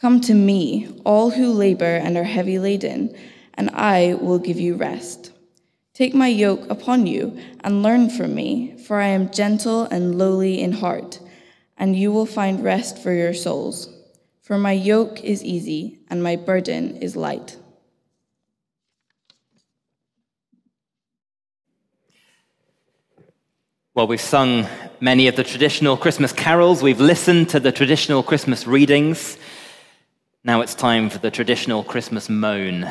Come to me, all who labor and are heavy laden, and I will give you rest. Take my yoke upon you and learn from me, for I am gentle and lowly in heart, and you will find rest for your souls. For my yoke is easy and my burden is light. Well, we've sung many of the traditional Christmas carols, we've listened to the traditional Christmas readings. Now it's time for the traditional Christmas moan.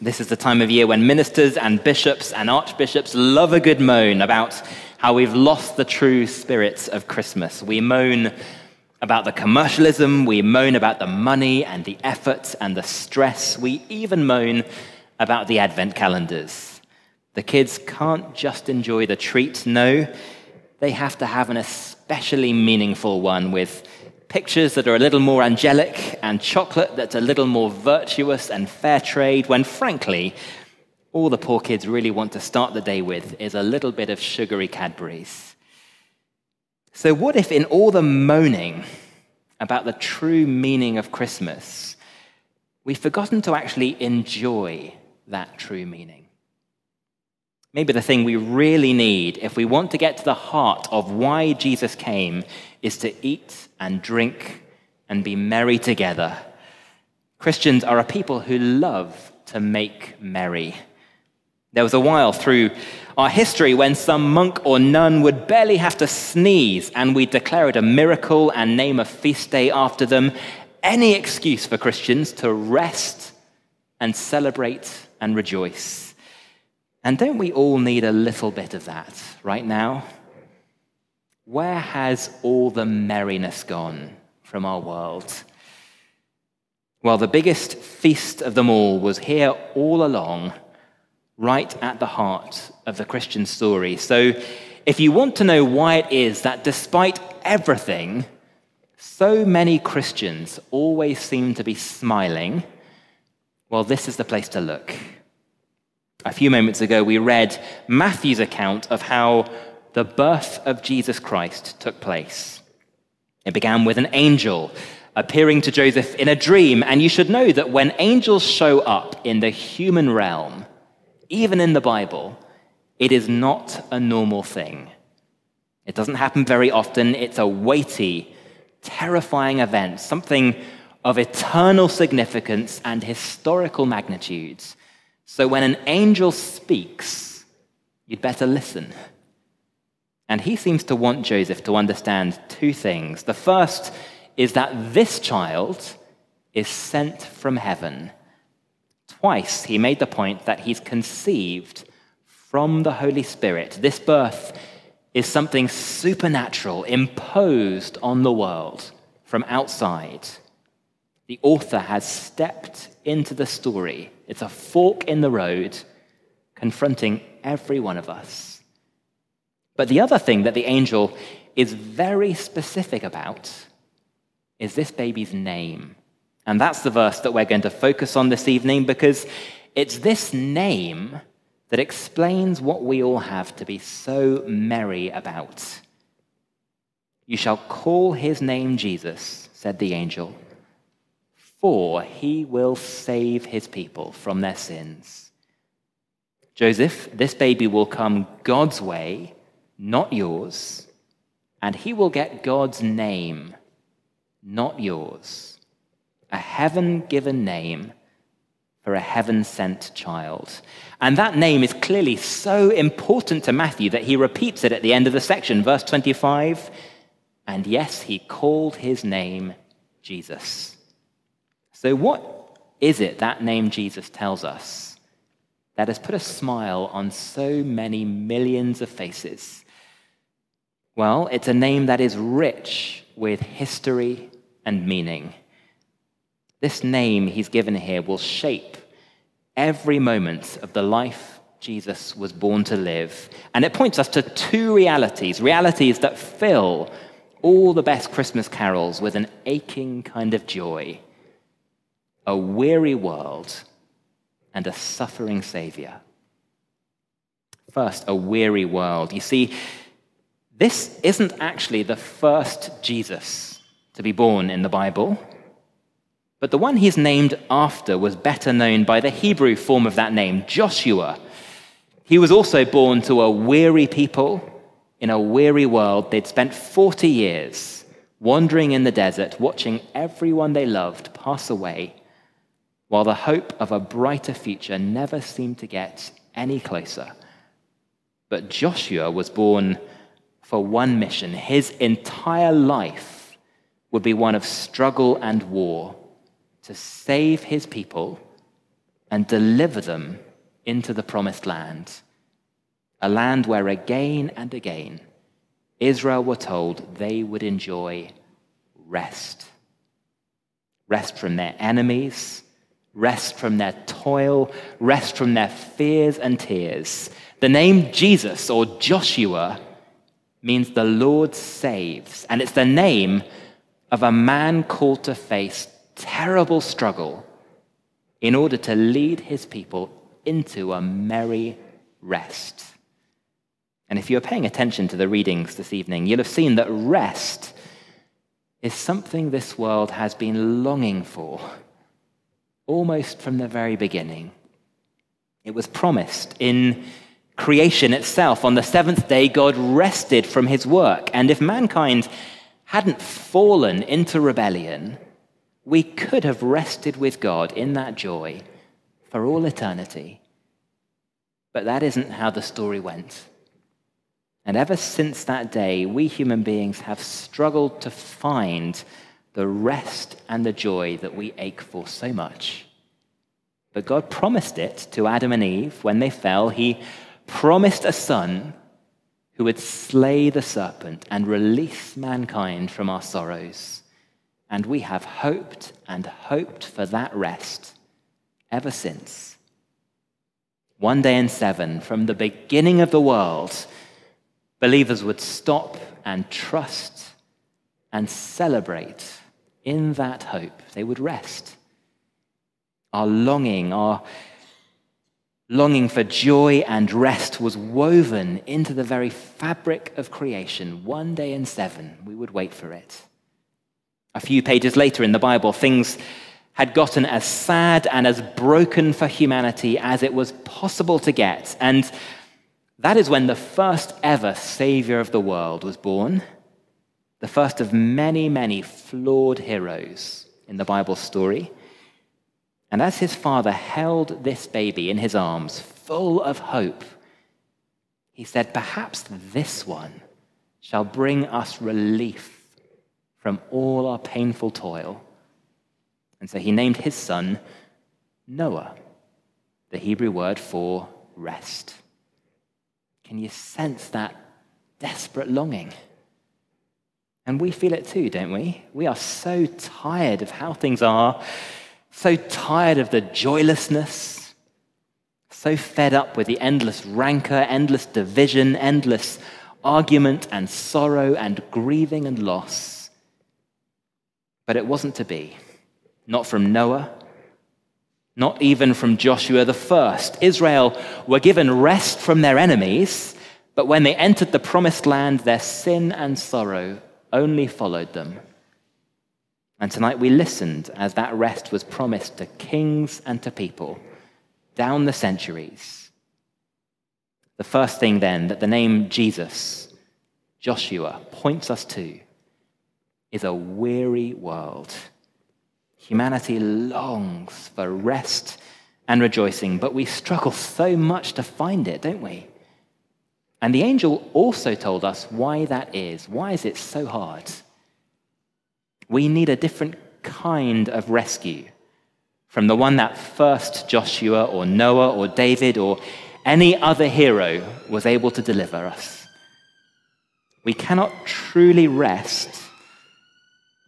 This is the time of year when ministers and bishops and archbishops love a good moan about how we've lost the true spirit of Christmas. We moan about the commercialism, we moan about the money and the effort and the stress. We even moan about the advent calendars. The kids can't just enjoy the treat, no, they have to have an especially meaningful one with pictures that are a little more angelic and chocolate that's a little more virtuous and fair trade, when frankly, all the poor kids really want to start the day with is a little bit of sugary Cadbury's. So, what if in all the moaning about the true meaning of Christmas, we've forgotten to actually enjoy that true meaning? Maybe the thing we really need if we want to get to the heart of why Jesus came is to eat and drink and be merry together. Christians are a people who love to make merry. There was a while through our history when some monk or nun would barely have to sneeze and we'd declare it a miracle and name a feast day after them. Any excuse for Christians to rest and celebrate and rejoice. And don't we all need a little bit of that right now? Where has all the merriness gone from our world? Well, the biggest feast of them all was here all along right at the heart of the Christian story. So, if you want to know why it is that despite everything, so many Christians always seem to be smiling, well, this is the place to look. A few moments ago, we read Matthew's account of how the birth of Jesus Christ took place. It began with an angel appearing to Joseph in a dream, and you should know that when angels show up in the human realm, even in the Bible, it is not a normal thing. It doesn't happen very often. It's a weighty, terrifying event, something of eternal significance and historical magnitudes. So when an angel speaks, you'd better listen. And he seems to want Joseph to understand two things. The first is that this child is sent from heaven Twice he made the point that he's conceived from the Holy Spirit. This birth is something supernatural imposed on the world from outside. The author has stepped into the story. It's a fork in the road confronting every one of us. But the other thing that the angel is very specific about is this baby's name. And that's the verse that we're going to focus on this evening because it's this name that explains what we all have to be so merry about. You shall call his name Jesus, said the angel, for he will save his people from their sins. Joseph, this baby will come God's way, not yours, and he will get God's name, not yours a heaven given name for a heaven sent child. And that name is clearly so important to Matthew that he repeats it at the end of the section, verse 25. And yes, he called his name Jesus. So, what is it that name Jesus tells us that has put a smile on so many millions of faces? Well, it's a name that is rich with history and meaning. This name he's given here will shape every moment of the life Jesus was born to live. And it points us to two realities realities that fill all the best Christmas carols with an aching kind of joy a weary world and a suffering Savior. First, a weary world. You see, this isn't actually the first Jesus to be born in the Bible, but the one he's named after was better known by the Hebrew form of that name, Joshua. He was also born to a weary people in a weary world. They'd spent 40 years wandering in the desert, watching everyone they loved pass away, while the hope of a brighter future never seemed to get any closer. But Joshua was born for one mission. His entire life would be one of struggle and war to save his people and deliver them into the promised land, a land where again and again Israel were told they would enjoy rest. Rest from their enemies, rest from their toil, rest from their fears and tears. The name Jesus or Joshua means the Lord saves, and it's the name of a man called to face terrible struggle in order to lead his people into a merry rest. And if you're paying attention to the readings this evening, you'll have seen that rest is something this world has been longing for almost from the very beginning. It was promised in creation itself. On the seventh day, God rested from his work. And if mankind hadn't fallen into rebellion, we could have rested with God in that joy for all eternity. But that isn't how the story went. And ever since that day, we human beings have struggled to find the rest and the joy that we ache for so much. But God promised it to Adam and Eve when they fell. He promised a son who would slay the serpent and release mankind from our sorrows. And we have hoped and hoped for that rest ever since. One day in seven, from the beginning of the world, believers would stop and trust and celebrate in that hope. They would rest. Our longing, our longing for joy and rest was woven into the very fabric of creation. One day in seven, we would wait for it. A few pages later in the Bible, things had gotten as sad and as broken for humanity as it was possible to get. And that is when the first ever Savior of the world was born, the first of many, many flawed heroes in the Bible story. And as his father held this baby in his arms, full of hope, he said, Perhaps this one shall bring us relief from all our painful toil. And so he named his son Noah, the Hebrew word for rest. Can you sense that desperate longing? And we feel it too, don't we? We are so tired of how things are so tired of the joylessness, so fed up with the endless rancor, endless division, endless argument and sorrow and grieving and loss. But it wasn't to be. Not from Noah, not even from Joshua the first. Israel were given rest from their enemies, but when they entered the promised land, their sin and sorrow only followed them. And tonight we listened as that rest was promised to kings and to people down the centuries. The first thing, then, that the name Jesus, Joshua, points us to is a weary world. Humanity longs for rest and rejoicing, but we struggle so much to find it, don't we? And the angel also told us why that is. Why is it so hard? We need a different kind of rescue from the one that first Joshua or Noah or David or any other hero was able to deliver us. We cannot truly rest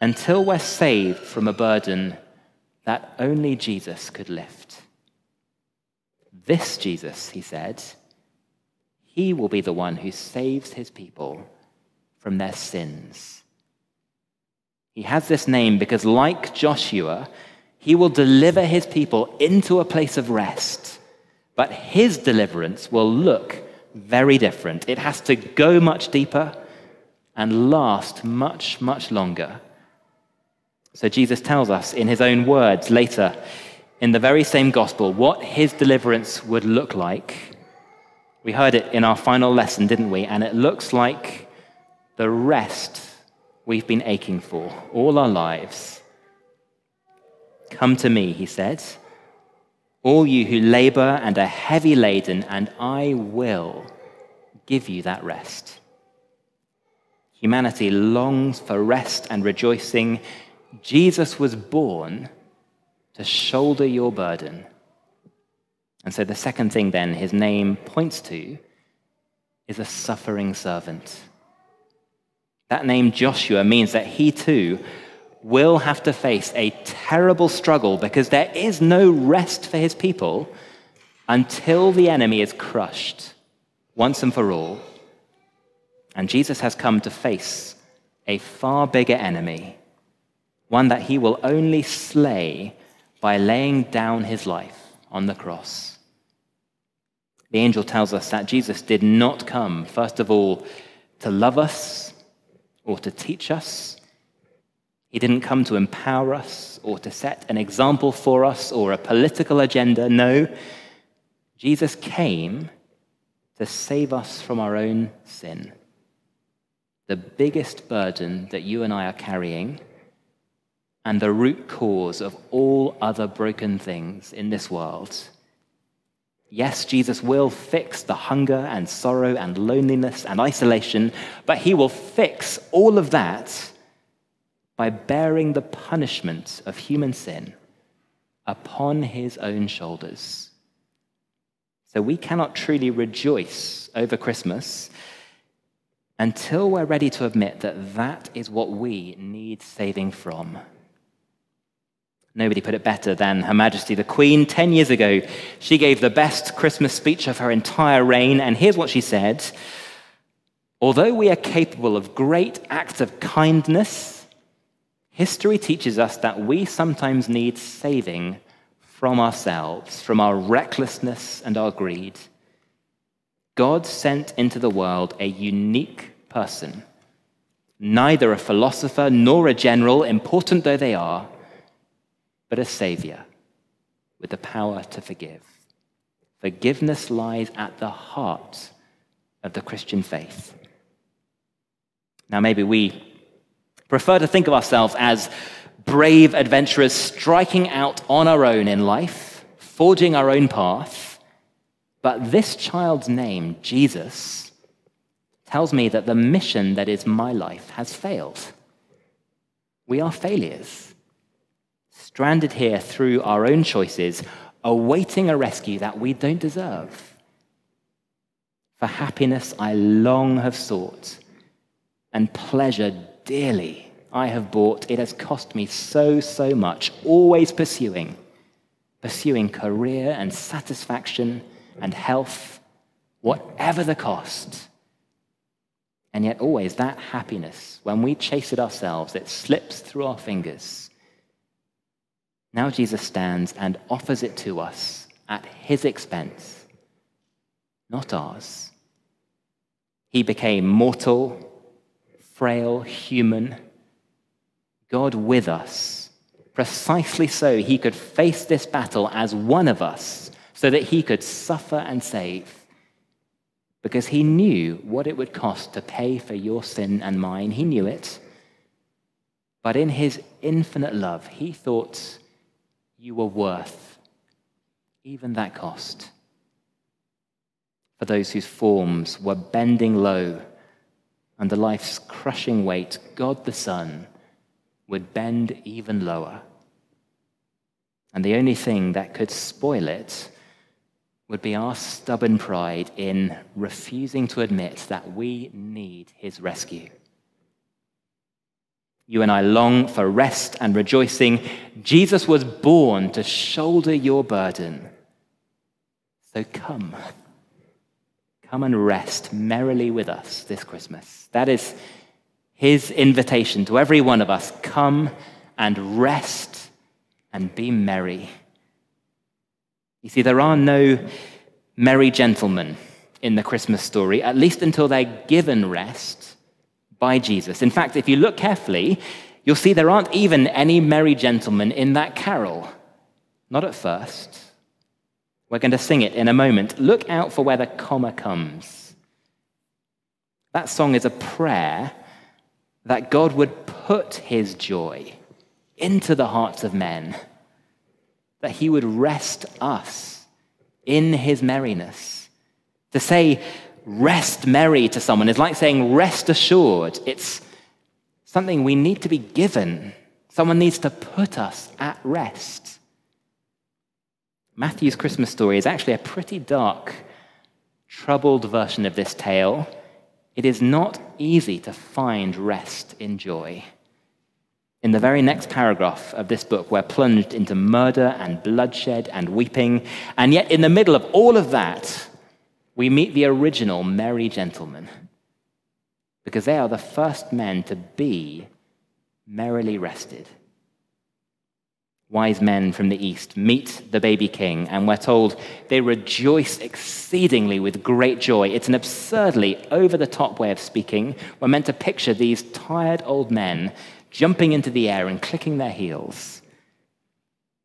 until we're saved from a burden that only Jesus could lift. This Jesus, he said, he will be the one who saves his people from their sins. He has this name because, like Joshua, he will deliver his people into a place of rest. But his deliverance will look very different. It has to go much deeper and last much, much longer. So Jesus tells us in his own words later in the very same gospel what his deliverance would look like. We heard it in our final lesson, didn't we? And it looks like the rest we've been aching for all our lives. Come to me, he said, all you who labor and are heavy laden, and I will give you that rest. Humanity longs for rest and rejoicing Jesus was born to shoulder your burden. And so, the second thing, then, his name points to is a suffering servant. That name, Joshua, means that he too will have to face a terrible struggle because there is no rest for his people until the enemy is crushed once and for all. And Jesus has come to face a far bigger enemy one that he will only slay by laying down his life on the cross. The angel tells us that Jesus did not come, first of all, to love us or to teach us. He didn't come to empower us or to set an example for us or a political agenda. No, Jesus came to save us from our own sin. The biggest burden that you and I are carrying and the root cause of all other broken things in this world. Yes, Jesus will fix the hunger and sorrow and loneliness and isolation, but he will fix all of that by bearing the punishment of human sin upon his own shoulders. So we cannot truly rejoice over Christmas until we're ready to admit that that is what we need saving from. Nobody put it better than Her Majesty the Queen. Ten years ago, she gave the best Christmas speech of her entire reign, and here's what she said Although we are capable of great acts of kindness, history teaches us that we sometimes need saving from ourselves, from our recklessness and our greed. God sent into the world a unique person, neither a philosopher nor a general, important though they are but a Savior with the power to forgive. Forgiveness lies at the heart of the Christian faith. Now, maybe we prefer to think of ourselves as brave adventurers striking out on our own in life, forging our own path. But this child's name, Jesus, tells me that the mission that is my life has failed. We are failures stranded here through our own choices, awaiting a rescue that we don't deserve. For happiness I long have sought, and pleasure dearly I have bought. It has cost me so, so much, always pursuing, pursuing career and satisfaction and health, whatever the cost. And yet, always that happiness, when we chase it ourselves, it slips through our fingers now Jesus stands and offers it to us at his expense, not ours. He became mortal, frail, human, God with us, precisely so he could face this battle as one of us, so that he could suffer and save. Because he knew what it would cost to pay for your sin and mine. He knew it. But in his infinite love, he thought you were worth even that cost. For those whose forms were bending low under life's crushing weight, God the Son would bend even lower. And the only thing that could spoil it would be our stubborn pride in refusing to admit that we need his rescue. You and I long for rest and rejoicing. Jesus was born to shoulder your burden. So come. Come and rest merrily with us this Christmas. That is his invitation to every one of us. Come and rest and be merry. You see, there are no merry gentlemen in the Christmas story, at least until they're given rest by Jesus. In fact, if you look carefully, you'll see there aren't even any merry gentlemen in that carol. Not at first. We're going to sing it in a moment. Look out for where the comma comes. That song is a prayer that God would put his joy into the hearts of men, that he would rest us in his merriness. To say, rest merry to someone is like saying, rest assured. It's something we need to be given. Someone needs to put us at rest. Matthew's Christmas story is actually a pretty dark, troubled version of this tale. It is not easy to find rest in joy. In the very next paragraph of this book, we're plunged into murder and bloodshed and weeping, and yet in the middle of all of that, we meet the original merry gentlemen, because they are the first men to be merrily rested wise men from the east meet the baby king, and we're told they rejoice exceedingly with great joy. It's an absurdly over the top way of speaking. We're meant to picture these tired old men jumping into the air and clicking their heels.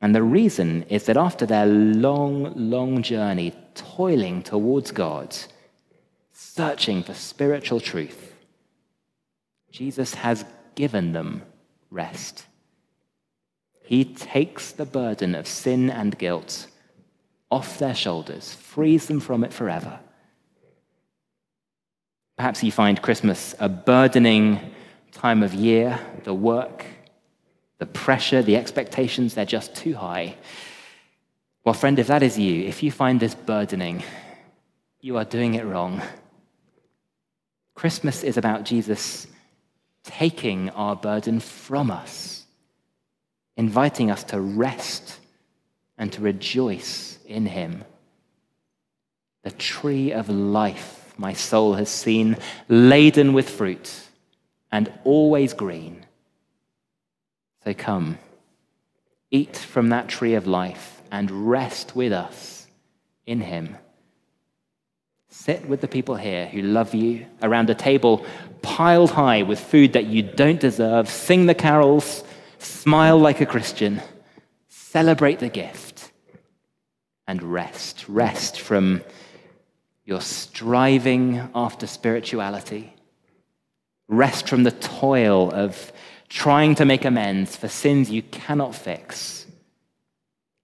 And the reason is that after their long, long journey, toiling towards God, searching for spiritual truth, Jesus has given them rest. He takes the burden of sin and guilt off their shoulders, frees them from it forever. Perhaps you find Christmas a burdening time of year, the work, the pressure, the expectations, they're just too high. Well, friend, if that is you, if you find this burdening, you are doing it wrong. Christmas is about Jesus taking our burden from us inviting us to rest and to rejoice in Him. The tree of life my soul has seen, laden with fruit and always green. So come, eat from that tree of life and rest with us in Him. Sit with the people here who love you around a table piled high with food that you don't deserve. Sing the carols Smile like a Christian, celebrate the gift, and rest. Rest from your striving after spirituality. Rest from the toil of trying to make amends for sins you cannot fix.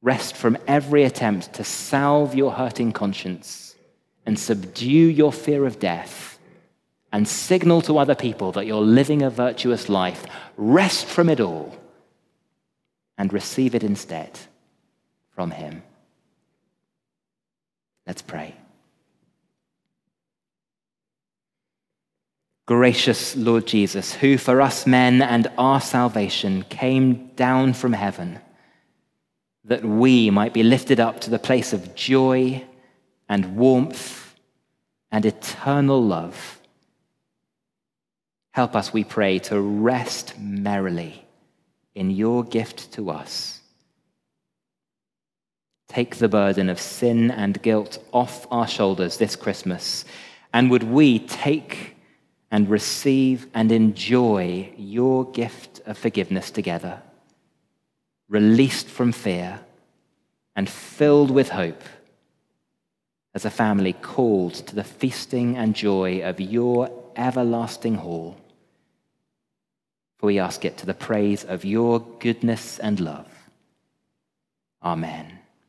Rest from every attempt to salve your hurting conscience and subdue your fear of death and signal to other people that you're living a virtuous life. Rest from it all and receive it instead from Him. Let's pray. Gracious Lord Jesus, who for us men and our salvation came down from heaven, that we might be lifted up to the place of joy and warmth and eternal love. Help us, we pray, to rest merrily in your gift to us. Take the burden of sin and guilt off our shoulders this Christmas, and would we take and receive and enjoy your gift of forgiveness together, released from fear and filled with hope as a family called to the feasting and joy of your everlasting hall for we ask it to the praise of your goodness and love. Amen.